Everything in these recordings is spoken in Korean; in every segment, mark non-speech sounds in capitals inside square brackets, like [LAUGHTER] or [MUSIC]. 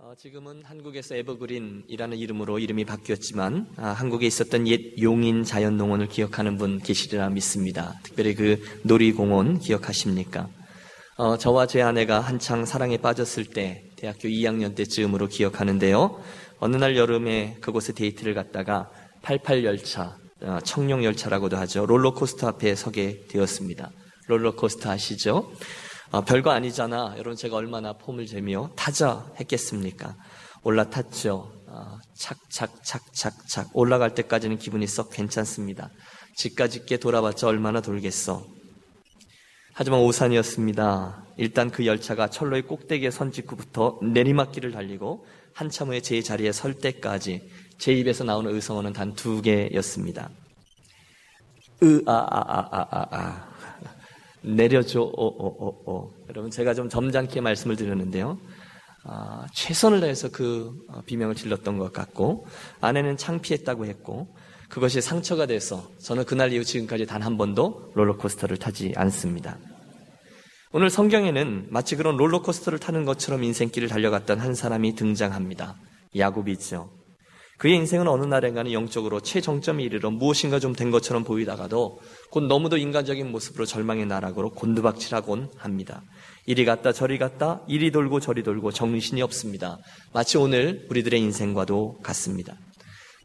어, 지금은 한국에서 에버그린이라는 이름으로 이름이 바뀌었지만 아, 한국에 있었던 옛 용인 자연농원을 기억하는 분 계시리라 믿습니다. 특별히 그 놀이공원 기억하십니까? 어, 저와 제 아내가 한창 사랑에 빠졌을 때 대학교 2학년 때쯤으로 기억하는데요. 어느 날 여름에 그곳에 데이트를 갔다가 88열차, 어, 청룡열차라고도 하죠. 롤러코스터 앞에 서게 되었습니다. 롤러코스터 아시죠? 어, 별거 아니잖아. 여러분 제가 얼마나 폼을 재며 타자 했겠습니까? 올라탔죠. 어, 착착착착착 올라갈 때까지는 기분이 썩 괜찮습니다. 집까지게 돌아봤자 얼마나 돌겠어. 하지만 오산이었습니다. 일단 그 열차가 철로의 꼭대기에 선 직후부터 내리막길을 달리고 한참 후에 제 자리에 설 때까지 제 입에서 나오는 의성어는 단 두 개였습니다. 으, 아, 아, 아, 아, 아, 아. 내려줘, 오, 오, 오, 오. 여러분, 제가 좀 점잖게 말씀을 드렸는데요. 아, 최선을 다해서 그 어, 비명을 질렀던 것 같고, 아내는 창피했다고 했고, 그것이 상처가 돼서 저는 그날 이후 지금까지 단 한 번도 롤러코스터를 타지 않습니다. 오늘 성경에는 마치 그런 롤러코스터를 타는 것처럼 인생길을 달려갔던 한 사람이 등장합니다. 야곱이죠. 그의 인생은 어느 날인가는 영적으로 최정점에 이르러 무엇인가 좀 된 것처럼 보이다가도 곧 너무도 인간적인 모습으로 절망의 나락으로 곤두박질하곤 합니다. 이리 갔다 저리 갔다 이리 돌고 저리 돌고 정신이 없습니다. 마치 오늘 우리들의 인생과도 같습니다.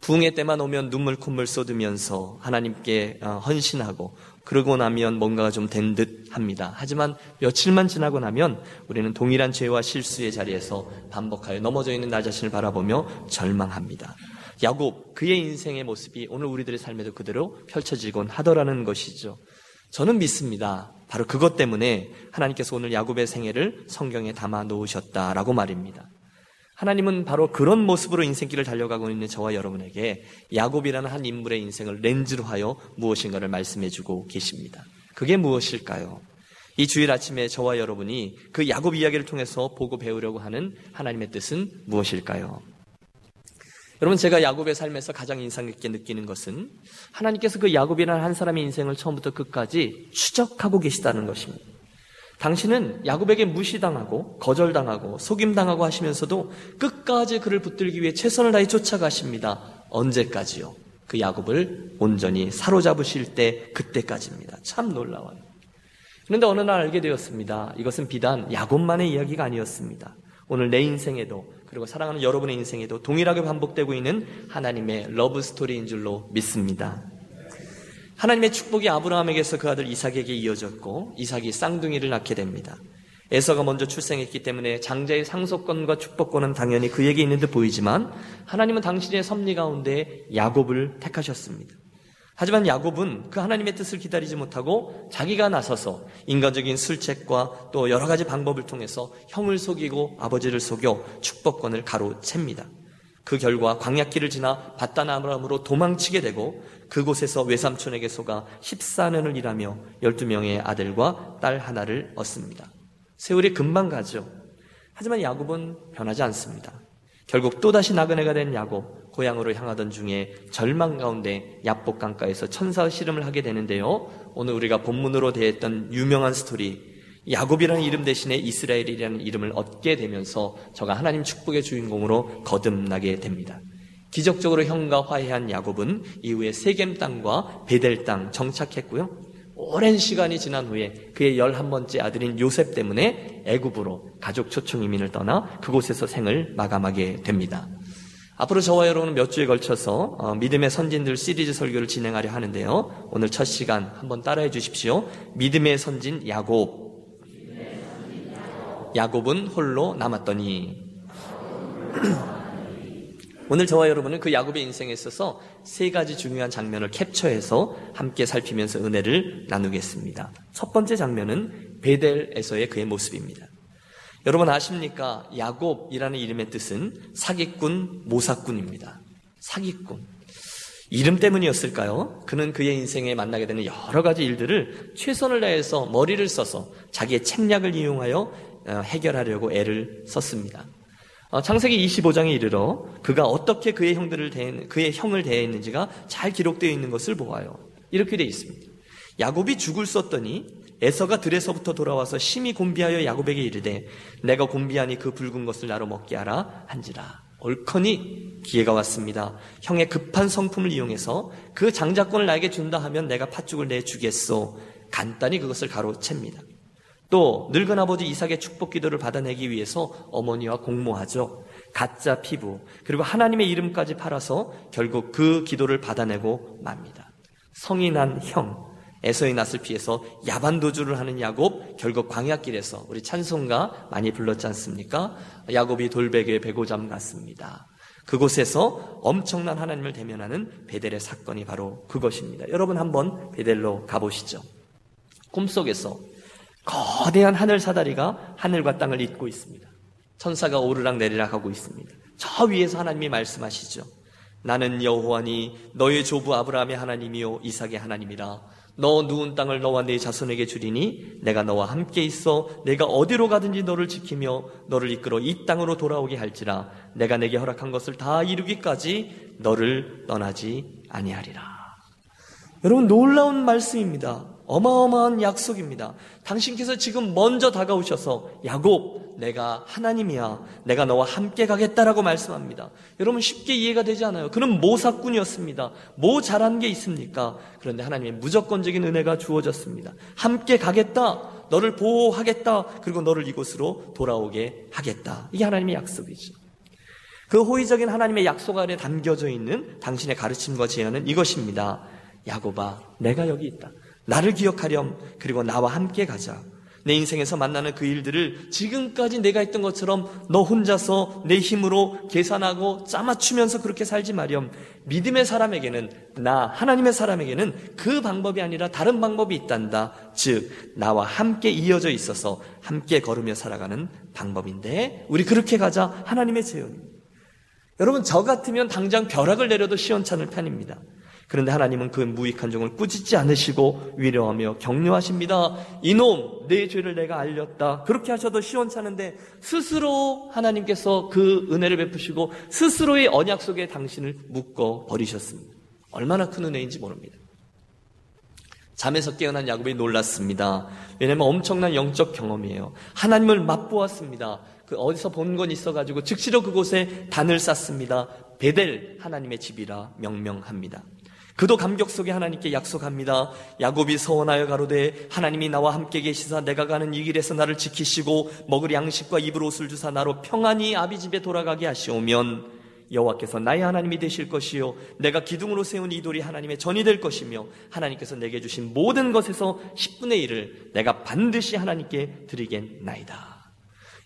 부흥의 때만 오면 눈물 콧물 쏟으면서 하나님께 어, 헌신하고 그러고 나면 뭔가가 좀 된 듯 합니다. 하지만 며칠만 지나고 나면 우리는 동일한 죄와 실수의 자리에서 반복하여 넘어져 있는 나 자신을 바라보며 절망합니다. 야곱 그의 인생의 모습이 오늘 우리들의 삶에도 그대로 펼쳐지곤 하더라는 것이죠. 저는 믿습니다. 바로 그것 때문에 하나님께서 오늘 야곱의 생애를 성경에 담아 놓으셨다라고 말입니다. 하나님은 바로 그런 모습으로 인생길을 달려가고 있는 저와 여러분에게 야곱이라는 한 인물의 인생을 렌즈로 하여 무엇인가를 말씀해 주고 계십니다. 그게 무엇일까요? 이 주일 아침에 저와 여러분이 그 야곱 이야기를 통해서 보고 배우려고 하는 하나님의 뜻은 무엇일까요? 여러분 제가 야곱의 삶에서 가장 인상 깊게 느끼는 것은 하나님께서 그 야곱이라는 한 사람의 인생을 처음부터 끝까지 추적하고 계시다는 것입니다. 당신은 야곱에게 무시당하고 거절당하고 속임당하고 하시면서도 끝까지 그를 붙들기 위해 최선을 다해 쫓아가십니다. 언제까지요? 그 야곱을 온전히 사로잡으실 때 그때까지입니다. 참 놀라워요. 그런데 어느 날 알게 되었습니다. 이것은 비단 야곱만의 이야기가 아니었습니다. 오늘 내 인생에도 그리고 사랑하는 여러분의 인생에도 동일하게 반복되고 있는 하나님의 러브 스토리인 줄로 믿습니다. 하나님의 축복이 아브라함에게서 그 아들 이삭에게 이어졌고 이삭이 쌍둥이를 낳게 됩니다. 에서가 먼저 출생했기 때문에 장자의 상속권과 축복권은 당연히 그에게 있는 듯 보이지만 하나님은 당신의 섭리 가운데 야곱을 택하셨습니다. 하지만 야곱은 그 하나님의 뜻을 기다리지 못하고 자기가 나서서 인간적인 술책과 또 여러 가지 방법을 통해서 형을 속이고 아버지를 속여 축복권을 가로챕니다. 그 결과 광약길을 지나 바다나무람으로 도망치게 되고 그곳에서 외삼촌에게 속아 14년을 일하며 12명의 아들과 딸 하나를 얻습니다. 세월이 금방 가죠. 하지만 야곱은 변하지 않습니다. 결국 또다시 나그네가 된 야곱, 고향으로 향하던 중에 절망 가운데 야복 강가에서 천사의 씨름을 하게 되는데요. 오늘 우리가 본문으로 대했던 유명한 스토리, 야곱이라는 이름 대신에 이스라엘이라는 이름을 얻게 되면서 저가 하나님 축복의 주인공으로 거듭나게 됩니다. 기적적으로 형과 화해한 야곱은 이후에 세겜 땅과 베델 땅 정착했고요. 오랜 시간이 지난 후에 그의 열한 번째 아들인 요셉 때문에 애굽으로 가족 초청 이민을 떠나 그곳에서 생을 마감하게 됩니다. 앞으로 저와 여러분은 몇 주에 걸쳐서 어, 믿음의 선진들 시리즈 설교를 진행하려 하는데요. 오늘 첫 시간 한번 따라해 주십시오. 믿음의 선진 야곱. 야곱은 홀로 남았더니 [CLEARS THROAT] 오늘 저와 여러분은 그 야곱의 인생에 있어서 세 가지 중요한 장면을 캡처해서 함께 살피면서 은혜를 나누겠습니다. 첫 번째 장면은 베델에서의 그의 모습입니다. 여러분 아십니까? 야곱이라는 이름의 뜻은 사기꾼, 모사꾼입니다. 사기꾼. 이름 때문이었을까요? 그는 그의 인생에 만나게 되는 여러 가지 일들을 최선을 다해서 머리를 써서 자기의 책략을 이용하여 어, 해결하려고 애를 썼습니다. 어, 창세기 25장에 이르러 그가 어떻게 그의 형들을 대 그의 형을 대했는지가 잘 기록되어 있는 것을 보아요. 이렇게 되어 있습니다. 야곱이 죽을 썼더니 에서가 들에서부터 돌아와서 심히 곤비하여 야곱에게 이르되 내가 곤비하니 그 붉은 것을 나로 먹게 하라 한지라. 옳거니 기회가 왔습니다. 형의 급한 성품을 이용해서 그 장자권을 나에게 준다 하면 내가 팥죽을 내주겠소. 간단히 그것을 가로챕니다. 또 늙은 아버지 이삭의 축복 기도를 받아내기 위해서 어머니와 공모하죠. 가짜 피부 그리고 하나님의 이름까지 팔아서 결국 그 기도를 받아내고 맙니다. 난 형, 에서의 낯을 피해서 야반 도주를 하는 야곱 결국 광야길에서 우리 찬송가 많이 불렀지 않습니까? 야곱이 돌베개 배고잠 갔습니다. 그곳에서 엄청난 하나님을 대면하는 베델의 사건이 바로 그것입니다. 여러분 한번 베델로 가보시죠. 꿈속에서 거대한 하늘 사다리가 하늘과 땅을 잇고 있습니다. 천사가 오르락 내리락 하고 있습니다. 저 위에서 하나님이 말씀하시죠. 나는 여호와니 너의 조부 아브라함의 하나님이요 이삭의 하나님이라. 너 누운 땅을 너와 네 자손에게 주리니 내가 너와 함께 있어 내가 어디로 가든지 너를 지키며 너를 이끌어 이 땅으로 돌아오게 할지라 내가 내게 허락한 것을 다 이루기까지 너를 떠나지 아니하리라. 여러분 놀라운 말씀입니다. 어마어마한 약속입니다. 당신께서 지금 먼저 다가오셔서 야곱, 내가 하나님이야. 내가 너와 함께 가겠다라고 말씀합니다. 여러분 쉽게 이해가 되지 않아요. 그는 모사꾼이었습니다. 뭐 잘한 게 있습니까? 그런데 하나님의 무조건적인 은혜가 주어졌습니다. 함께 가겠다. 너를 보호하겠다. 그리고 너를 이곳으로 돌아오게 하겠다. 이게 하나님의 약속이죠. 그 호의적인 하나님의 약속 안에 담겨져 있는 당신의 가르침과 제안은 이것입니다. 야고바, 내가 여기 있다. 나를 기억하렴. 그리고 나와 함께 가자. 내 인생에서 만나는 그 일들을 지금까지 내가 했던 것처럼 너 혼자서 내 힘으로 계산하고 짜맞추면서 그렇게 살지 마렴. 믿음의 사람에게는 나 하나님의 사람에게는 그 방법이 아니라 다른 방법이 있단다. 즉 나와 함께 이어져 있어서 함께 걸으며 살아가는 방법인데 우리 그렇게 가자 하나님의 제언입니다. 여러분 저 같으면 당장 벼락을 내려도 시원찮을 편입니다. 그런데 하나님은 그 무익한 종을 꾸짖지 않으시고 위로하며 격려하십니다. 이놈, 내 죄를 내가 알렸다. 그렇게 하셔도 시원찮은데 스스로 하나님께서 그 은혜를 베푸시고 스스로의 언약 속에 당신을 묶어 버리셨습니다. 얼마나 큰 은혜인지 모릅니다. 잠에서 깨어난 야곱이 놀랐습니다. 왜냐하면 엄청난 영적 경험이에요. 하나님을 맛보았습니다. 그 어디서 본 건 있어가지고 즉시로 그곳에 단을 쌓습니다. 베델 하나님의 집이라 명명합니다. 그도 감격 속에 하나님께 약속합니다. 야곱이 서원하여 가로되 하나님이 나와 함께 계시사 내가 가는 이 길에서 나를 지키시고 먹을 양식과 입을 옷을 주사 나로 평안히 아비 집에 돌아가게 하시오면 여호와께서 나의 하나님이 되실 것이요 내가 기둥으로 세운 이 돌이 하나님의 전이 될 것이며 하나님께서 내게 주신 모든 것에서 10분의 1을 내가 반드시 하나님께 드리겠나이다.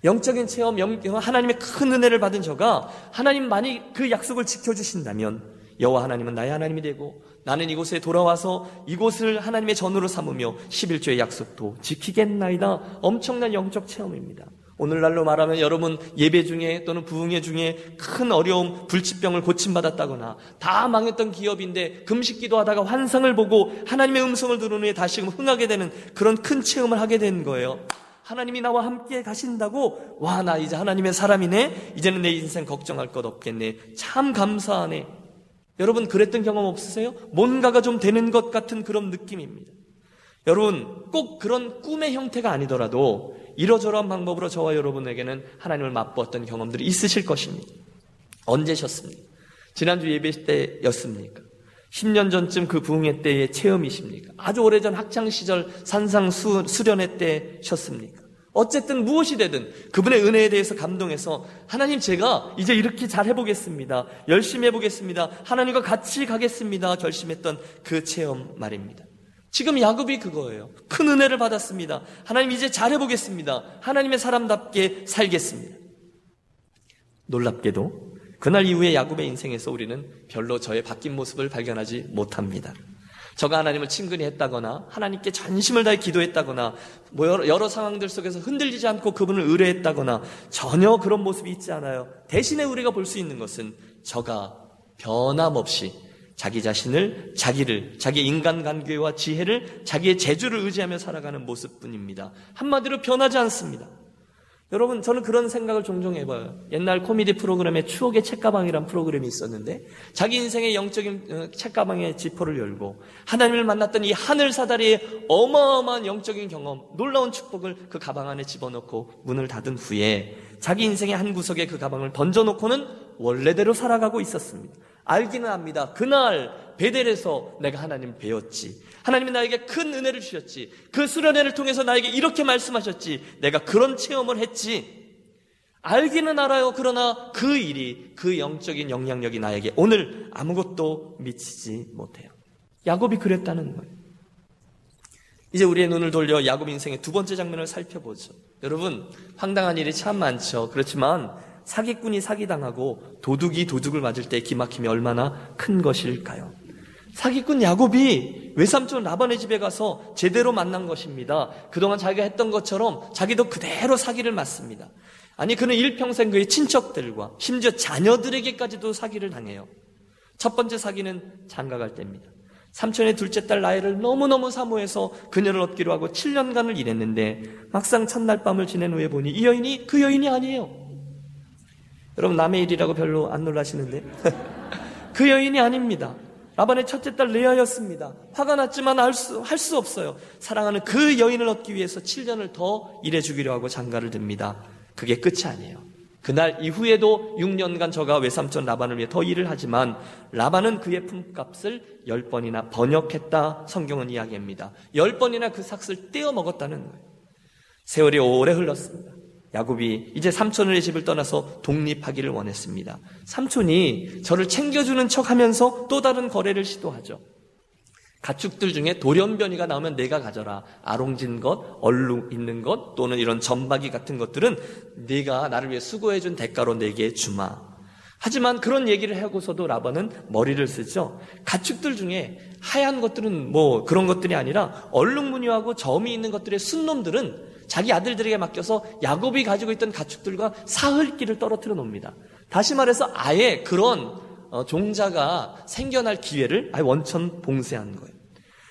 영적인 체험, 하나님의 큰 은혜를 받은 저가 하나님 만이 그 약속을 지켜주신다면 여호와 하나님은 나의 하나님이 되고 나는 이곳에 돌아와서 이곳을 하나님의 전으로 삼으며 11조의 약속도 지키겠나이다. 엄청난 영적 체험입니다. 오늘날로 말하면 여러분 예배 중에 또는 부흥회 중에 큰 어려움, 불치병을 고침받았다거나 다 망했던 기업인데 금식기도 하다가 환상을 보고 하나님의 음성을 들은 후에 다시금 흥하게 되는 그런 큰 체험을 하게 된 거예요. 하나님이 나와 함께 가신다고 와 나 이제 하나님의 사람이네 이제는 내 인생 걱정할 것 없겠네 참 감사하네 여러분 그랬던 경험 없으세요? 뭔가가 좀 되는 것 같은 그런 느낌입니다. 여러분 꼭 그런 꿈의 형태가 아니더라도 이러저러한 방법으로 저와 여러분에게는 하나님을 맛보았던 경험들이 있으실 것입니다. 언제셨습니까? 지난주 예배 때였습니까? 10년 전쯤 그 부흥회 때의 체험이십니까? 아주 오래전 학창시절 산상 수, 수련회 때셨습니까? 어쨌든 무엇이 되든 그분의 은혜에 대해서 감동해서 하나님 제가 이제 이렇게 잘 해보겠습니다. 열심히 해보겠습니다. 하나님과 같이 가겠습니다. 결심했던 그 체험 말입니다. 지금 야곱이 그거예요. 큰 은혜를 받았습니다. 하나님 이제 잘 해보겠습니다. 하나님의 사람답게 살겠습니다. 놀랍게도 그날 이후에 야곱의 인생에서 우리는 별로 저의 바뀐 모습을 발견하지 못합니다. 저가 하나님을 친근히 했다거나 하나님께 전심을 다해 기도했다거나 뭐 여러, 여러 상황들 속에서 흔들리지 않고 그분을 의뢰했다거나 전혀 그런 모습이 있지 않아요. 대신에 우리가 볼 수 있는 것은 저가 변함없이 자기 자신을, 자기를, 자기 인간 관계와 지혜를, 자기의 재주를 의지하며 살아가는 모습뿐입니다. 한마디로 변하지 않습니다. 여러분, 저는 그런 생각을 종종 해봐요. 옛날 코미디 프로그램에 추억의 책가방이란 프로그램이 있었는데, 자기 인생의 영적인 어, 책가방의 지퍼를 열고, 하나님을 만났던 이 하늘 사다리의 어마어마한 영적인 경험, 놀라운 축복을 그 가방 안에 집어넣고 문을 닫은 후에, 자기 인생의 한 구석에 그 가방을 던져놓고는 원래대로 살아가고 있었습니다. 알기는 합니다. 그날 베델에서 내가 하나님 배웠지. 하나님이 나에게 큰 은혜를 주셨지. 그 수련회를 통해서 나에게 이렇게 말씀하셨지. 내가 그런 체험을 했지. 알기는 알아요. 그러나 그 일이 그 영적인 영향력이 나에게 오늘 아무것도 미치지 못해요. 야곱이 그랬다는 거예요. 이제 우리의 눈을 돌려 야곱 인생의 두 번째 장면을 살펴보죠. 여러분, 황당한 일이 참 많죠. 그렇지만 사기꾼이 사기당하고 도둑이 도둑을 맞을 때 기막힘이 얼마나 큰 것일까요? 사기꾼 야곱이 외삼촌 라반의 집에 가서 제대로 만난 것입니다. 그동안 자기가 했던 것처럼 자기도 그대로 사기를 맞습니다. 아니 그는 일평생 그의 친척들과 심지어 자녀들에게까지도 사기를 당해요. 첫 번째 사기는 장가갈 때입니다. 삼촌의 둘째 딸 라헬을 너무너무 사모해서 그녀를 얻기로 하고 7년간을 일했는데 막상 첫날 밤을 지낸 후에 보니 이 여인이 그 여인이 아니에요. 여러분 남의 일이라고 별로 안 놀라시는데 [LAUGHS] 그 여인이 아닙니다. 라반의 첫째 딸 레아였습니다. 화가 났지만 할 수, 없어요. 사랑하는 그 여인을 얻기 위해서 7년을 더 일해 주기로 하고 장가를 듭니다. 그게 끝이 아니에요. 그날 이후에도 6년간 저가 외삼촌 라반을 위해 더 일을 하지만 라반은 그의 품값을 10번이나 번역했다 성경은 이야기합니다. 10번이나 그 삭을 떼어 먹었다는 거예요. 세월이 오래 흘렀습니다. 야곱이 이제 삼촌의 집을 떠나서 독립하기를 원했습니다. 삼촌이 저를 챙겨주는 척 하면서 또 다른 거래를 시도하죠. 가축들 중에 돌연변이가 나오면 내가 가져라. 아롱진 것, 얼룩 있는 것, 또는 이런 점박이 같은 것들은 네가 나를 위해 수고해준 대가로 내게 주마. 하지만 그런 얘기를 하고서도 라반은 머리를 쓰죠. 가축들 중에 하얀 것들은 뭐 그런 것들이 아니라 얼룩무늬하고 점이 있는 것들의 순놈들은 자기 아들들에게 맡겨서 야곱이 가지고 있던 가축들과 사흘길을 떨어뜨려 놓습니다. 다시 말해서 아예 그런 어, 종자가 생겨날 기회를 아예 원천 봉쇄한 거예요.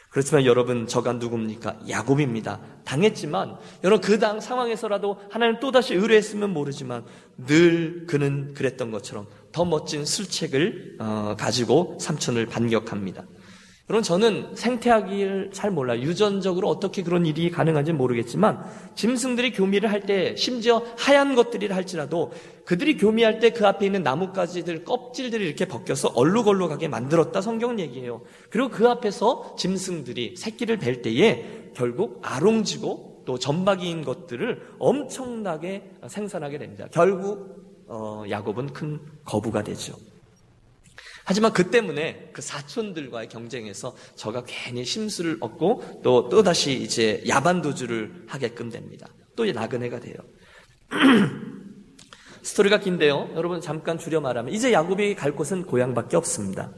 그렇지만 여러분 저가 누굽니까? 야곱입니다. 당했지만 여러분 그 당 상황에서라도 하나님 또다시 의뢰했으면 모르지만 늘 그는 그랬던 것처럼 더 멋진 술책을 어, 가지고 삼촌을 반격합니다. 여러분 저는 생태학을 잘 몰라요. 유전적으로 어떻게 그런 일이 가능한지 모르겠지만 짐승들이 교미를 할 때 심지어 하얀 것들이라 할지라도 그들이 교미할 때 그 앞에 있는 나뭇가지들 껍질들이 이렇게 벗겨서 얼룩얼룩하게 만들었다 성경은 얘기해요. 그리고 그 앞에서 짐승들이 새끼를 뵐 때에 결국 아롱지고 또 점박이인 것들을 엄청나게 생산하게 됩니다. 결국 어, 야곱은 큰 거부가 되죠. 하지만 그 때문에 그 사촌들과의 경쟁에서 저가 괜히 심수를 얻고 또 또다시 이제 야반도주를 하게끔 됩니다. 또 나그네가 돼요. [CLEARS THROAT] 스토리가 긴데요. 여러분 잠깐 줄여 말하면 이제 야곱이 갈 곳은 고향밖에 없습니다.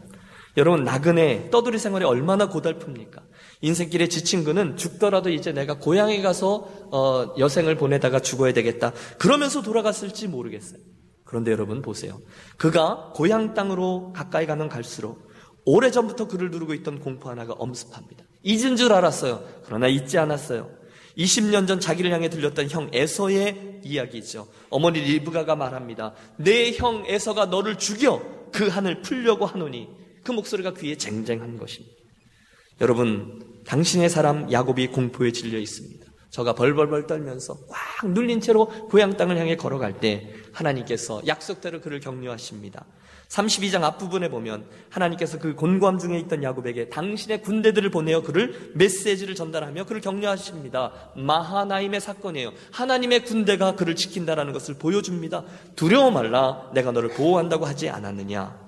여러분 나그네 떠돌이 생활이 얼마나 고달픕니까? 인생길에 지친 그는 죽더라도 이제 내가 고향에 가서 어, 여생을 보내다가 죽어야 되겠다. 그러면서 돌아갔을지 모르겠어요. 그런데 여러분 보세요. 그가 고향 땅으로 가까이 가면 갈수록 오래전부터 그를 누르고 있던 공포 하나가 엄습합니다. 잊은 줄 알았어요. 그러나 잊지 않았어요. 20년 전 자기를 향해 들렸던 형 에서의 이야기죠. 어머니 리브가가 말합니다. 내 형 에서가 너를 죽여 그 한을 풀려고 하노니 그 목소리가 귀에 쟁쟁한 것입니다. 여러분, 당신의 사람 야곱이 공포에 질려 있습니다. 저가 벌벌벌 떨면서 꽉 눌린 채로 고향 땅을 향해 걸어갈 때 하나님께서 약속대로 그를 격려하십니다. 32장 앞부분에 보면 하나님께서 그 곤고함 중에 있던 야곱에게 당신의 군대들을 보내어 그를 메시지를 전달하며 그를 격려하십니다. 마하나임의 사건이에요. 하나님의 군대가 그를 지킨다라는 것을 보여줍니다. 두려워 말라 내가 너를 보호한다고 하지 않았느냐.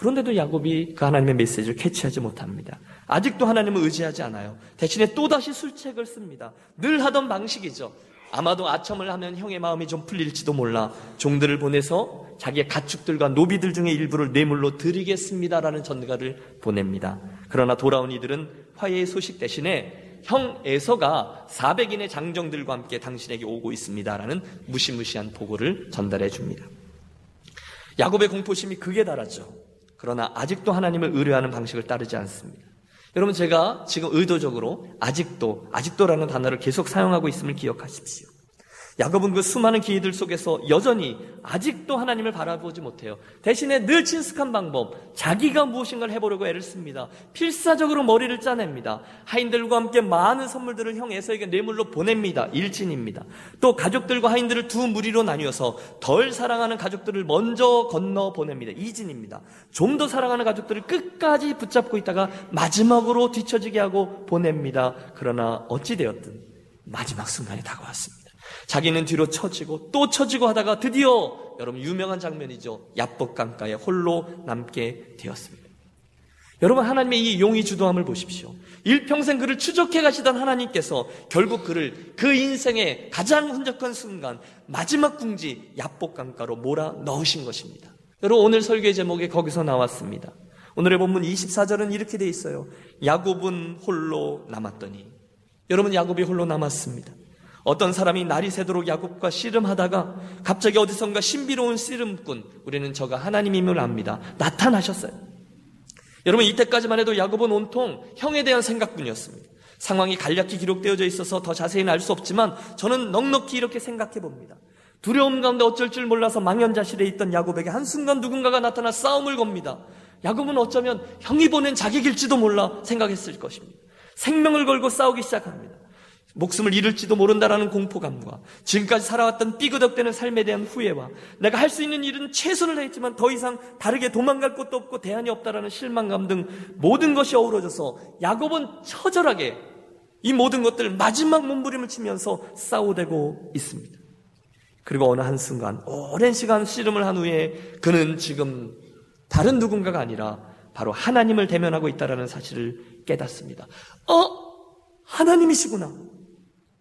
그런데도 야곱이 그 하나님의 메시지를 캐치하지 못합니다. 아직도 하나님을 의지하지 않아요. 대신에 또다시 술책을 씁니다. 늘 하던 방식이죠. 아마도 아첨을 하면 형의 마음이 좀 풀릴지도 몰라 종들을 보내서 자기의 가축들과 노비들 중에 일부를 뇌물로 드리겠습니다라는 전가를 보냅니다. 그러나 돌아온 이들은 화해의 소식 대신에 형 에서가 400인의 장정들과 함께 당신에게 오고 있습니다라는 무시무시한 보고를 전달해 줍니다. 야곱의 공포심이 극에 달하죠. 그러나 아직도 하나님을 의뢰하는 방식을 따르지 않습니다. 여러분 제가 지금 의도적으로 아직도 아직도라는 단어를 계속 사용하고 있음을 기억하십시오. 야곱은 그 수많은 기회들 속에서 여전히 아직도 하나님을 바라보지 못해요. 대신에 늘 친숙한 방법, 자기가 무엇인가를 해보려고 애를 씁니다. 필사적으로 머리를 짜냅니다. 하인들과 함께 많은 선물들을 형 에서에게 뇌물로 보냅니다. 일진입니다. 또 가족들과 하인들을 두 무리로 나뉘어서 덜 사랑하는 가족들을 먼저 건너 보냅니다. 이진입니다. 좀 더 사랑하는 가족들을 끝까지 붙잡고 있다가 마지막으로 뒤처지게 하고 보냅니다. 그러나 어찌되었든 마지막 순간이 다가왔습니다. 자기는 뒤로 처지고 또 처지고 하다가 드디어 여러분 유명한 장면이죠. 야복 강가에 홀로 남게 되었습니다. 여러분 하나님의 이 용의 주도함을 보십시오. 일평생 그를 추적해 가시던 하나님께서 결국 그를 그 인생의 가장 흔적한 순간 마지막 궁지 야복 강가로 몰아 넣으신 것입니다. 여러분 오늘 설교의 제목이 거기서 나왔습니다. 오늘의 본문 24절은 이렇게 돼 있어요. 야곱은 홀로 남았더니 여러분 야곱이 홀로 남았습니다. 어떤 사람이 날이 새도록 야곱과 씨름하다가 갑자기 어디선가 신비로운 씨름꾼, 우리는 저가 하나님임을 압니다. 나타나셨어요. 여러분, 이때까지만 해도 야곱은 온통 형에 대한 생각뿐이었습니다. 상황이 간략히 기록되어져 있어서 더 자세히는 알 수 없지만 저는 넉넉히 이렇게 생각해 봅니다. 두려움 가운데 어쩔 줄 몰라서 망연자실에 있던 야곱에게 한순간 누군가가 나타나 싸움을 겁니다. 야곱은 어쩌면 형이 보낸 자객일지도 몰라 생각했을 것입니다. 생명을 걸고 싸우기 시작합니다. 목숨을 잃을지도 모른다라는 공포감과 지금까지 살아왔던 삐그덕대는 삶에 대한 후회와 내가 할 수 있는 일은 최선을 다했지만 더 이상 다르게 도망갈 곳도 없고 대안이 없다라는 실망감 등 모든 것이 어우러져서 야곱은 처절하게 이 모든 것들 마지막 몸부림을 치면서 싸우되고 있습니다. 그리고 어느 한순간 오랜 시간 씨름을 한 후에 그는 지금 다른 누군가가 아니라 바로 하나님을 대면하고 있다라는 사실을 깨닫습니다. 어? 하나님이시구나.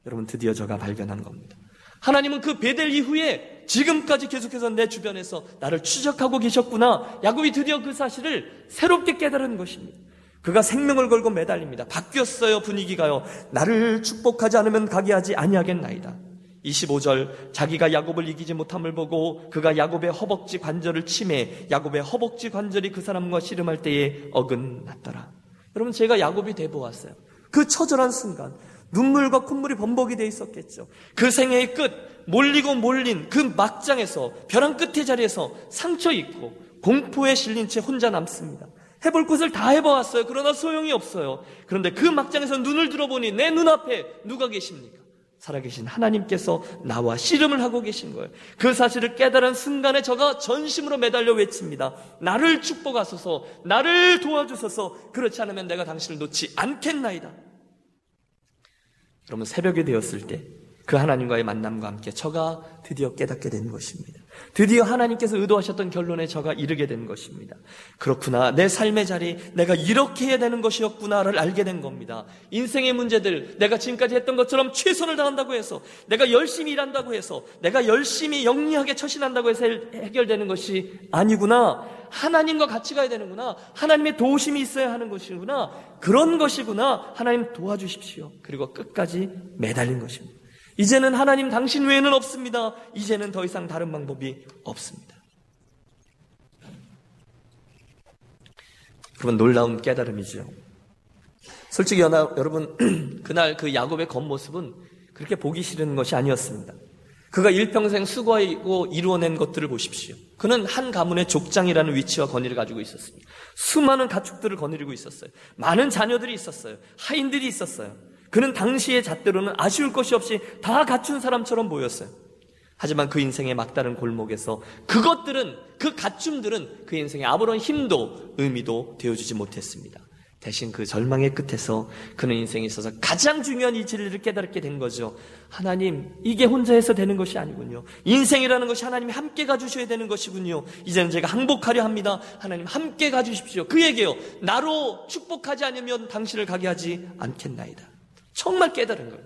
여러분 드디어 저가 발견한 겁니다. 하나님은 그 베델 이후에 지금까지 계속해서 내 주변에서 나를 추적하고 계셨구나. 야곱이 드디어 그 사실을 새롭게 깨달은 것입니다. 그가 생명을 걸고 매달립니다. 바뀌었어요 분위기가요. 나를 축복하지 않으면 가게 하지 아니하겠나이다. 25절 자기가 야곱을 이기지 못함을 보고 그가 야곱의 허벅지 관절을 침해 야곱의 허벅지 관절이 그 사람과 씨름할 때에 어긋났더라. 여러분 제가 야곱이 돼 보았어요. 그 처절한 순간 눈물과 콧물이 범벅이 돼 있었겠죠. 그 생애의 끝, 몰리고 몰린 그 막장에서 벼랑 끝의 자리에서 상처 입고 공포에 실린 채 혼자 남습니다. 해볼 것을 다 해보았어요. 그러나 소용이 없어요. 그런데 그 막장에서 눈을 들어보니 내 눈앞에 누가 계십니까? 살아계신 하나님께서 나와 씨름을 하고 계신 거예요. 그 사실을 깨달은 순간에 저가 전심으로 매달려 외칩니다. 나를 축복하소서, 나를 도와주소서, 그렇지 않으면 내가 당신을 놓지 않겠나이다. 여러분 새벽이 되었을 때 그 하나님과의 만남과 함께 저가 드디어 깨닫게 된 것입니다. 드디어 하나님께서 의도하셨던 결론에 저가 이르게 된 것입니다. 그렇구나. 내 삶의 자리, 내가 이렇게 해야 되는 것이었구나를 알게 된 겁니다. 인생의 문제들, 내가 지금까지 했던 것처럼 최선을 다한다고 해서, 내가 열심히 일한다고 해서, 내가 열심히 영리하게 처신한다고 해서 해결되는 것이 아니구나. 하나님과 같이 가야 되는구나. 하나님의 도우심이 있어야 하는 것이구나. 그런 것이구나. 하나님 도와주십시오. 그리고 끝까지 매달린 것입니다. 이제는 하나님 당신 외에는 없습니다. 이제는 더 이상 다른 방법이 없습니다. 그러면 놀라운 깨달음이죠. 솔직히 여러분, [CLEARS THROAT] 그날 그 야곱의 겉모습은 그렇게 보기 싫은 것이 아니었습니다. 그가 일평생 수고하고 이루어낸 것들을 보십시오. 그는 한 가문의 족장이라는 위치와 권위를 가지고 있었습니다. 수많은 가축들을 거느리고 있었어요. 많은 자녀들이 있었어요. 하인들이 있었어요. 그는 당시의 잣대로는 아쉬울 것이 없이 다 갖춘 사람처럼 보였어요. 하지만 그 인생의 막다른 골목에서 그것들은, 그 갖춤들은 그 인생의 아무런 힘도 의미도 되어주지 못했습니다. 대신 그 절망의 끝에서 그는 인생에 있어서 가장 중요한 이 진리를 깨닫게 된 거죠. 하나님, 이게 혼자 해서 되는 것이 아니군요. 인생이라는 것이 하나님이 함께 가주셔야 되는 것이군요. 이제는 제가 항복하려 합니다. 하나님 함께 가주십시오. 그에게요. 나로 축복하지 않으면 당신을 가게 하지 않겠나이다. 정말 깨달은 거예요.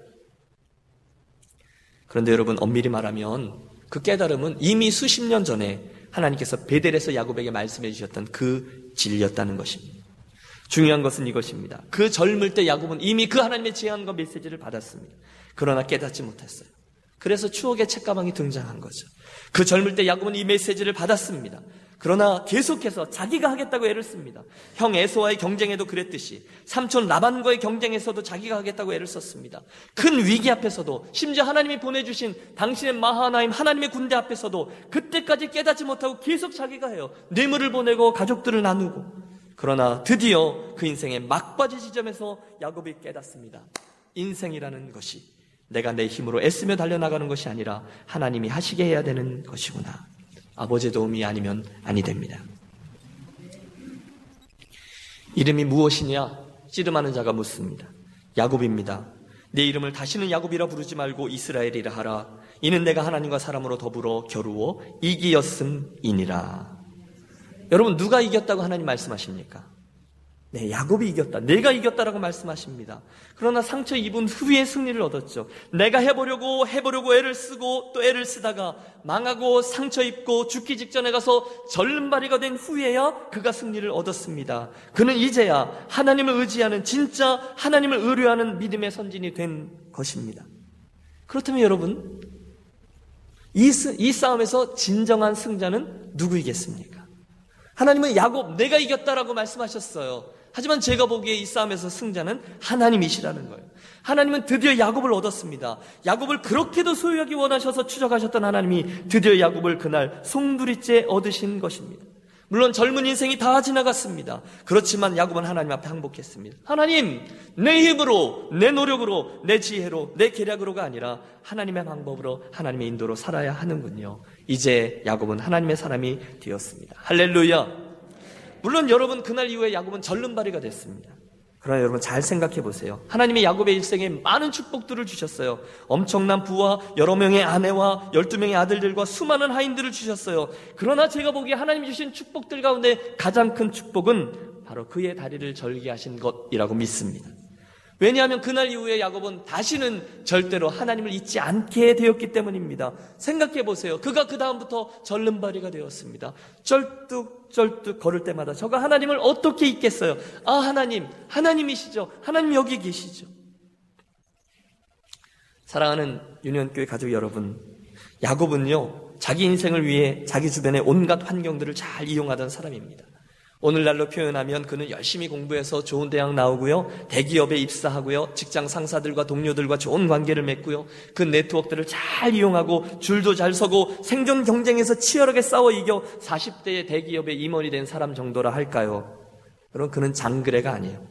그런데 여러분 엄밀히 말하면 그 깨달음은 이미 수십 년 전에 하나님께서 베델에서 야곱에게 말씀해 주셨던 그 진리였다는 것입니다. 중요한 것은 이것입니다. 그 젊을 때 야곱은 이미 그 하나님의 제안과 메시지를 받았습니다. 그러나 깨닫지 못했어요. 그래서 추억의 책가방이 등장한 거죠. 그 젊을 때 야곱은 이 메시지를 받았습니다. 그러나 계속해서 자기가 하겠다고 애를 씁니다. 형 에서와의 경쟁에도 그랬듯이 삼촌 라반과의 경쟁에서도 자기가 하겠다고 애를 썼습니다. 큰 위기 앞에서도 심지어 하나님이 보내주신 당신의 마하나임 하나님의 군대 앞에서도 그때까지 깨닫지 못하고 계속 자기가 해요. 뇌물을 보내고 가족들을 나누고 그러나 드디어 그 인생의 막바지 지점에서 야곱이 깨닫습니다. 인생이라는 것이 내가 내 힘으로 애쓰며 달려나가는 것이 아니라 하나님이 하시게 해야 되는 것이구나. 아버지의 도움이 아니면 아니 됩니다. 이름이 무엇이냐? 씨름하는 자가 묻습니다. 야곱입니다. 내 이름을 다시는 야곱이라 부르지 말고 이스라엘이라 하라. 이는 내가 하나님과 사람으로 더불어 겨루어 이기었음이니라. 여러분 누가 이겼다고 하나님 말씀하십니까? 네, 야곱이 이겼다. 내가 이겼다라고 말씀하십니다. 그러나 상처 입은 후에 승리를 얻었죠. 내가 해보려고 해보려고 애를 쓰고 또 애를 쓰다가 망하고 상처 입고 죽기 직전에 가서 절름발이가 된 후에야 그가 승리를 얻었습니다. 그는 이제야 하나님을 의지하는 진짜 하나님을 의뢰하는 믿음의 선진이 된 것입니다. 그렇다면 여러분 이, 이 싸움에서 진정한 승자는 누구이겠습니까? 하나님은 야곱 내가 이겼다라고 말씀하셨어요. 하지만 제가 보기에 이 싸움에서 승자는 하나님이시라는 거예요. 하나님은 드디어 야곱을 얻었습니다. 야곱을 그렇게도 소유하기 원하셔서 추적하셨던 하나님이 드디어 야곱을 그날 송두리째 얻으신 것입니다. 물론 젊은 인생이 다 지나갔습니다. 그렇지만 야곱은 하나님 앞에 항복했습니다. 하나님, 내 힘으로, 내 노력으로, 내 지혜로, 내 계략으로가 아니라 하나님의 방법으로, 하나님의 인도로 살아야 하는군요. 이제 야곱은 하나님의 사람이 되었습니다. 할렐루야! 물론 여러분 그날 이후에 야곱은 절름발이가 됐습니다. 그러나 여러분 잘 생각해 보세요. 하나님이 야곱의 일생에 많은 축복들을 주셨어요. 엄청난 부와 여러 명의 아내와 열두 명의 아들들과 수많은 하인들을 주셨어요. 그러나 제가 보기에 하나님이 주신 축복들 가운데 가장 큰 축복은 바로 그의 다리를 절개하신 것이라고 믿습니다. 왜냐하면 그날 이후에 야곱은 다시는 절대로 하나님을 잊지 않게 되었기 때문입니다. 생각해 보세요. 그가 그 다음부터 절름발이가 되었습니다. 쩔뚝쩔뚝 걸을 때마다 저가 하나님을 어떻게 잊겠어요? 아 하나님, 하나님이시죠. 하나님 여기 계시죠. 사랑하는 유년교회 가족 여러분, 야곱은요 자기 인생을 위해 자기 주변의 온갖 환경들을 잘 이용하던 사람입니다. 오늘날로 표현하면 그는 열심히 공부해서 좋은 대학 나오고요. 대기업에 입사하고요. 직장 상사들과 동료들과 좋은 관계를 맺고요. 그 네트워크들을 잘 이용하고 줄도 잘 서고 생존 경쟁에서 치열하게 싸워 이겨 40대의 대기업의 임원이 된 사람 정도라 할까요? 여러분 그는 장그래가 아니에요.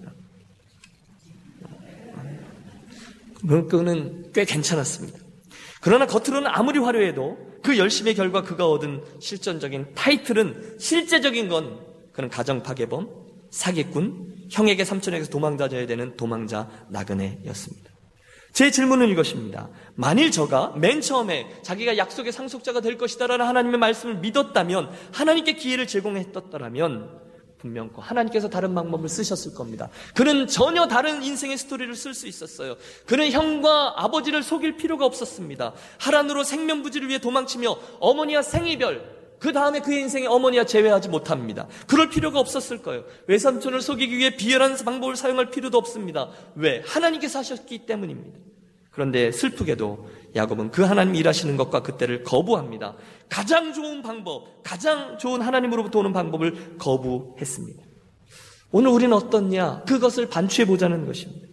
그는 꽤 괜찮았습니다. 그러나 겉으로는 아무리 화려해도 그 열심의 결과 그가 얻은 실전적인 타이틀은 실제적인 건 그는 가정 파괴범, 사기꾼, 형에게 삼촌에게서 도망다녀야 되는 도망자 나그네였습니다. 제 질문은 이것입니다. 만일 저가 맨 처음에 자기가 약속의 상속자가 될 것이다라는 하나님의 말씀을 믿었다면 하나님께 기회를 제공했었더라면 분명코 하나님께서 다른 방법을 쓰셨을 겁니다. 그는 전혀 다른 인생의 스토리를 쓸 수 있었어요. 그는 형과 아버지를 속일 필요가 없었습니다. 하란으로 생명부지를 위해 도망치며 어머니와 생이별, 그 다음에 그의 인생에 어머니와 제외하지 못합니다. 그럴 필요가 없었을 거예요. 외삼촌을 속이기 위해 비열한 방법을 사용할 필요도 없습니다. 왜? 하나님께서 하셨기 때문입니다. 그런데 슬프게도 야곱은 그 하나님 일하시는 것과 그때를 거부합니다. 가장 좋은 방법, 가장 좋은 하나님으로부터 오는 방법을 거부했습니다. 오늘 우리는 어떻냐? 그것을 반추해 보자는 것입니다.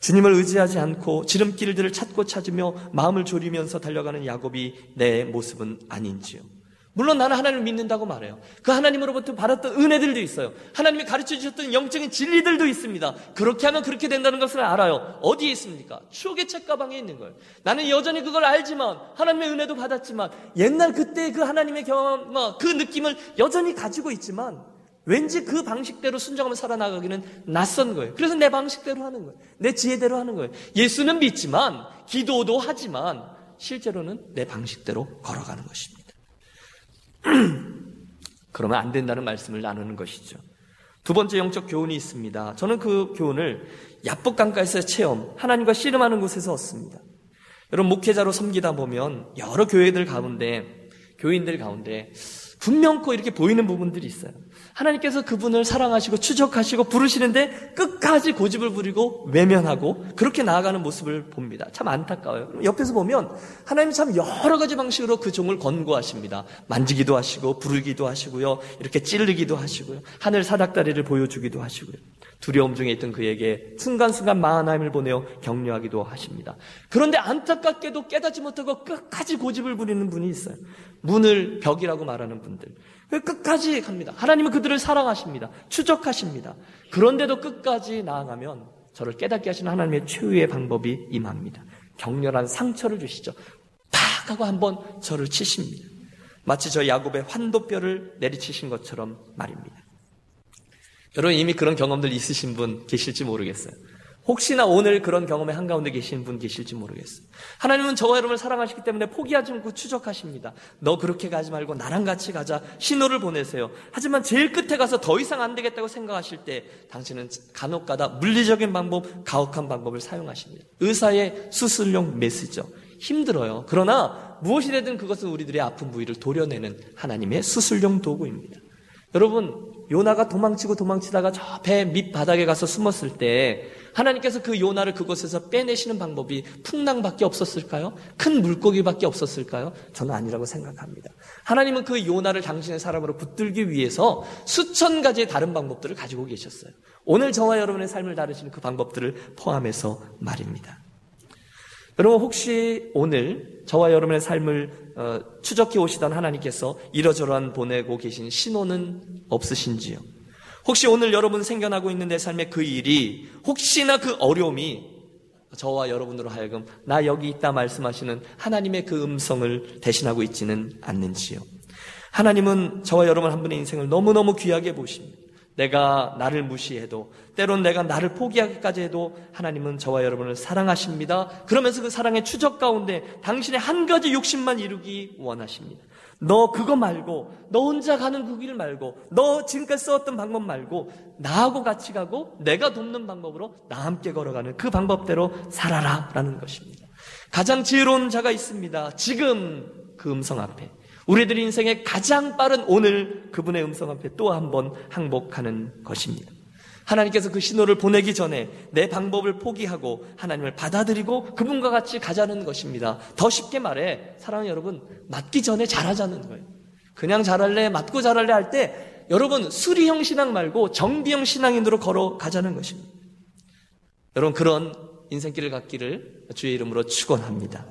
주님을 의지하지 않고 지름길들을 찾고 찾으며 마음을 졸이면서 달려가는 야곱이 내 모습은 아닌지요. 물론 나는 하나님을 믿는다고 말해요. 그 하나님으로부터 받았던 은혜들도 있어요. 하나님이 가르쳐 주셨던 영적인 진리들도 있습니다. 그렇게 하면 그렇게 된다는 것을 알아요. 어디에 있습니까? 추억의 책가방에 있는 거예요. 나는 여전히 그걸 알지만 하나님의 은혜도 받았지만 옛날 그때 그 하나님의 경험과 그 느낌을 여전히 가지고 있지만 왠지 그 방식대로 순정하며 살아나가기는 낯선 거예요. 그래서 내 방식대로 하는 거예요. 내 지혜대로 하는 거예요. 예수는 믿지만 기도도 하지만 실제로는 내 방식대로 걸어가는 것입니다. [CLEARS THROAT] 그러면 안 된다는 말씀을 나누는 것이죠. 두 번째 영적 교훈이 있습니다. 저는 그 교훈을 야복강가에서 체험, 하나님과 씨름하는 곳에서 얻습니다. 여러분, 목회자로 섬기다 보면 여러 교회들 가운데, 교인들 가운데 분명코 이렇게 보이는 부분들이 있어요. 하나님께서 그분을 사랑하시고 추적하시고 부르시는데 끝까지 고집을 부리고 외면하고 그렇게 나아가는 모습을 봅니다. 참 안타까워요. 옆에서 보면 하나님 참 여러 가지 방식으로 그 종을 권고하십니다. 만지기도 하시고 부르기도 하시고요. 이렇게 찌르기도 하시고요. 하늘 사닥다리를 보여주기도 하시고요. 두려움 중에 있던 그에게 순간순간 마하나임을 보내어 격려하기도 하십니다. 그런데 안타깝게도 깨닫지 못하고 끝까지 고집을 부리는 분이 있어요. 문을 벽이라고 말하는 분들. 끝까지 갑니다. 하나님은 그들을 사랑하십니다. 추적하십니다. 그런데도 끝까지 나아가면 저를 깨닫게 하시는 하나님의 최후의 방법이 임합니다. 격렬한 상처를 주시죠. 팍 하고 한번 저를 치십니다. 마치 저 야곱의 환도뼈를 내리치신 것처럼 말입니다. 여러분 이미 그런 경험들 있으신 분 계실지 모르겠어요. 혹시나 오늘 그런 경험의 한가운데 계신 분 계실지 모르겠어요. 하나님은 저와 여러분을 사랑하시기 때문에 포기하지 않고 추적하십니다. 너 그렇게 가지 말고 나랑 같이 가자. 신호를 보내세요. 하지만 제일 끝에 가서 더 이상 안 되겠다고 생각하실 때 당신은 간혹 가다 물리적인 방법, 가혹한 방법을 사용하십니다. 의사의 수술용 메시죠. 힘들어요. 그러나 무엇이라든 그것은 우리들의 아픈 부위를 도려내는 하나님의 수술용 도구입니다. 여러분, 요나가 도망치고 도망치다가 저 배 밑바닥에 가서 숨었을 때 하나님께서 그 요나를 그곳에서 빼내시는 방법이 풍랑밖에 없었을까요? 큰 물고기밖에 없었을까요? 저는 아니라고 생각합니다. 하나님은 그 요나를 당신의 사람으로 붙들기 위해서 수천 가지의 다른 방법들을 가지고 계셨어요. 오늘 저와 여러분의 삶을 다루시는 그 방법들을 포함해서 말입니다. 여러분 혹시 오늘 저와 여러분의 삶을 어, 추적해 오시던 하나님께서 이러저러한 보내고 계신 신호는 없으신지요? 혹시 오늘 여러분 생겨나고 있는 내 삶의 그 일이 혹시나 그 어려움이 저와 여러분으로 하여금 나 여기 있다 말씀하시는 하나님의 그 음성을 대신하고 있지는 않는지요? 하나님은 저와 여러분 한 분의 인생을 너무너무 귀하게 보십니다. 내가 나를 무시해도 때론 내가 나를 포기하기까지 해도 하나님은 저와 여러분을 사랑하십니다. 그러면서 그 사랑의 추적 가운데 당신의 한 가지 욕심만 이루기 원하십니다. 너 그거 말고 너 혼자 가는 그 길 말고 너 지금까지 써왔던 방법 말고 나하고 같이 가고 내가 돕는 방법으로 나 함께 걸어가는 그 방법대로 살아라라는 것입니다. 가장 지혜로운 자가 있습니다. 지금 그 음성 앞에 우리들 인생의 가장 빠른 오늘 그분의 음성 앞에 또 한 번 항복하는 것입니다. 하나님께서 그 신호를 보내기 전에 내 방법을 포기하고 하나님을 받아들이고 그분과 같이 가자는 것입니다. 더 쉽게 말해, 사랑하는 여러분, 맞기 전에 잘하자는 거예요. 그냥 잘할래, 맞고 잘할래 할 때, 여러분, 수리형 신앙 말고 정비형 신앙인으로 걸어가자는 것입니다. 여러분, 그런 인생길을 갖기를 주의 이름으로 축원합니다.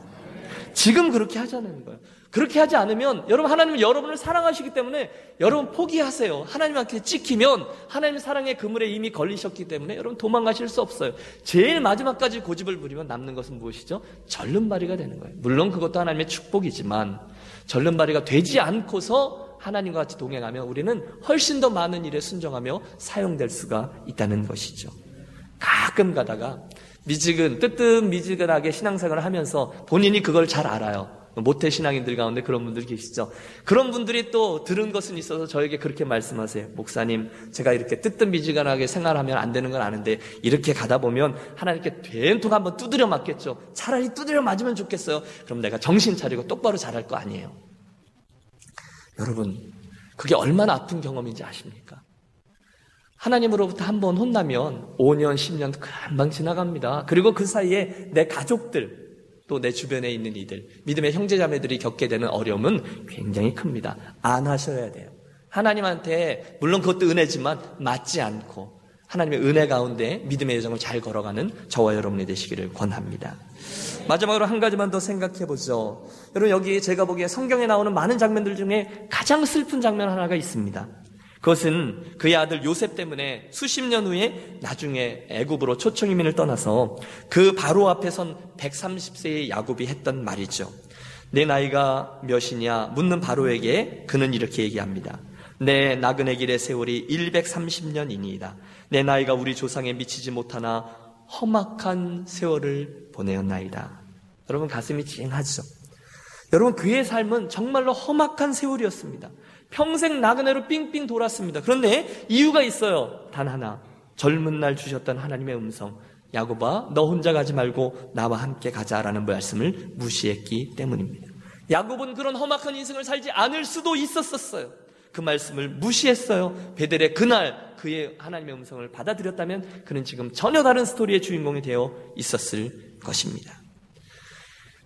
지금 그렇게 하자는 거예요. 그렇게 하지 않으면 여러분 하나님은 여러분을 사랑하시기 때문에 여러분 포기하세요. 하나님한테 찍히면 하나님 사랑의 그물에 이미 걸리셨기 때문에 여러분 도망가실 수 없어요. 제일 마지막까지 고집을 부리면 남는 것은 무엇이죠? 절름발이가 되는 거예요. 물론 그것도 하나님의 축복이지만 절름발이가 되지 않고서 하나님과 같이 동행하면 우리는 훨씬 더 많은 일에 순종하며 사용될 수가 있다는 것이죠. 가끔 가다가 미지근 뜨뜻 미지근하게 신앙생활을 하면서 본인이 그걸 잘 알아요. 모태 신앙인들 가운데 그런 분들이 계시죠. 그런 분들이 또 들은 것은 있어서 저에게 그렇게 말씀하세요. 목사님, 제가 이렇게 뜨뜻미지근하게 생활하면 안 되는 건 아는데 이렇게 가다 보면 하나님께 된통 한번 두드려 맞겠죠. 차라리 두드려 맞으면 좋겠어요. 그럼 내가 정신 차리고 똑바로 잘할 거 아니에요. 여러분, 그게 얼마나 아픈 경험인지 아십니까? 하나님으로부터 한 번 혼나면 5년, 10년 금방 지나갑니다. 그리고 그 사이에 내 가족들, 또 내 주변에 있는 이들, 믿음의 형제자매들이 겪게 되는 어려움은 굉장히 큽니다. 안 하셔야 돼요. 하나님한테, 물론 그것도 은혜지만 맞지 않고 하나님의 은혜 가운데 믿음의 여정을 잘 걸어가는 저와 여러분이 되시기를 권합니다. 마지막으로 한 가지만 더 생각해 보죠. 여러분 여기 제가 보기에 성경에 나오는 많은 장면들 중에 가장 슬픈 장면 하나가 있습니다. 그것은 그의 아들 요셉 때문에 수십 년 후에 나중에 애굽으로 초청 이민을 떠나서 그 바로 앞에 선 130세의 야곱이 했던 말이죠. 내 나이가 몇이냐 묻는 바로에게 그는 이렇게 얘기합니다. 내 나그네 길의 세월이 130년이니이다. 내 나이가 우리 조상에 미치지 못하나 험악한 세월을 보내었나이다. 여러분 가슴이 찡하죠. 여러분 그의 삶은 정말로 험악한 세월이었습니다. 평생 나그네로 삥삥 돌았습니다. 그런데 이유가 있어요. 단 하나. 젊은 날 주셨던 하나님의 음성. 야곱아, 너 혼자 가지 말고 나와 함께 가자라는 말씀을 무시했기 때문입니다. 야곱은 그런 험악한 인생을 살지 않을 수도 있었었어요. 그 말씀을 무시했어요. 베델의 그날 그의 하나님의 음성을 받아들였다면 그는 지금 전혀 다른 스토리의 주인공이 되어 있었을 것입니다.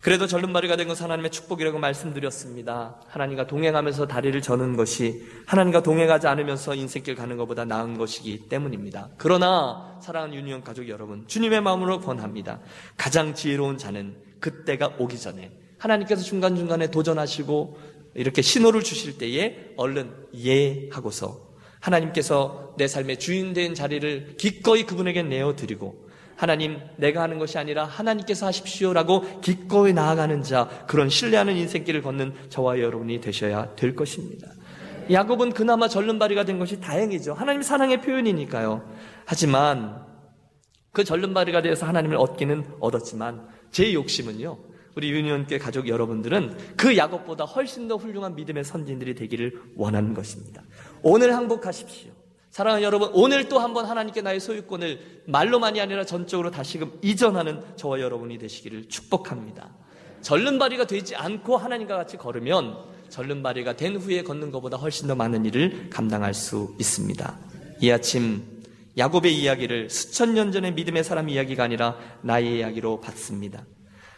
그래도 절름발이가 된 것은 하나님의 축복이라고 말씀드렸습니다. 하나님과 동행하면서 다리를 저는 것이 하나님과 동행하지 않으면서 인생길 가는 것보다 나은 것이기 때문입니다. 그러나 사랑하는 유니온 가족 여러분, 주님의 마음으로 권합니다. 가장 지혜로운 자는 그때가 오기 전에 하나님께서 중간중간에 도전하시고 이렇게 신호를 주실 때에 얼른 예 하고서 하나님께서 내 삶의 주인 된 자리를 기꺼이 그분에게 내어드리고 하나님, 내가 하는 것이 아니라 하나님께서 하십시오라고 기꺼이 나아가는 자, 그런 신뢰하는 인생길을 걷는 저와 여러분이 되셔야 될 것입니다. 야곱은 그나마 절름발이가 된 것이 다행이죠. 하나님 사랑의 표현이니까요. 하지만 그 절름발이가 되어서 하나님을 얻기는 얻었지만 제 욕심은요. 우리 유니온교회 가족 여러분들은 그 야곱보다 훨씬 더 훌륭한 믿음의 선진들이 되기를 원하는 것입니다. 오늘 항복하십시오. 사랑하는 여러분, 오늘 또 한번 하나님께 나의 소유권을 말로만이 아니라 전적으로 다시금 이전하는 저와 여러분이 되시기를 축복합니다. 절름발이가 되지 않고 하나님과 같이 걸으면 절름발이가 된 후에 걷는 것보다 훨씬 더 많은 일을 감당할 수 있습니다. 이 아침 야곱의 이야기를 수천 년 전의 믿음의 사람 이야기가 아니라 나의 이야기로 받습니다.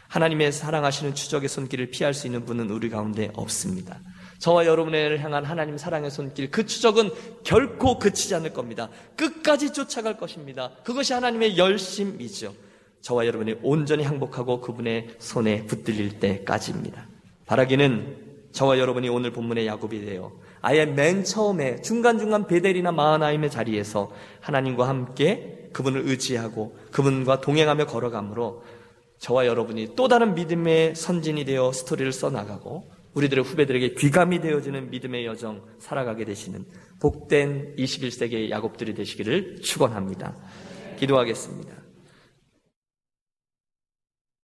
하나님의 사랑하시는 추적의 손길을 피할 수 있는 분은 우리 가운데 없습니다. 저와 여러분을 향한 하나님 사랑의 손길, 그 추적은 결코 그치지 않을 겁니다. 끝까지 쫓아갈 것입니다. 그것이 하나님의 열심이죠. 저와 여러분이 온전히 행복하고 그분의 손에 붙들릴 때까지입니다. 바라기는 저와 여러분이 오늘 본문의 야곱이 되어 아예 맨 처음에 중간중간 베델이나 마하나임의 자리에서 하나님과 함께 그분을 의지하고 그분과 동행하며 걸어가므로 저와 여러분이 또 다른 믿음의 선진이 되어 스토리를 써나가고 우리들의 후배들에게 귀감이 되어지는 믿음의 여정 살아가게 되시는 복된 21세기의 야곱들이 되시기를 축원합니다. 기도하겠습니다.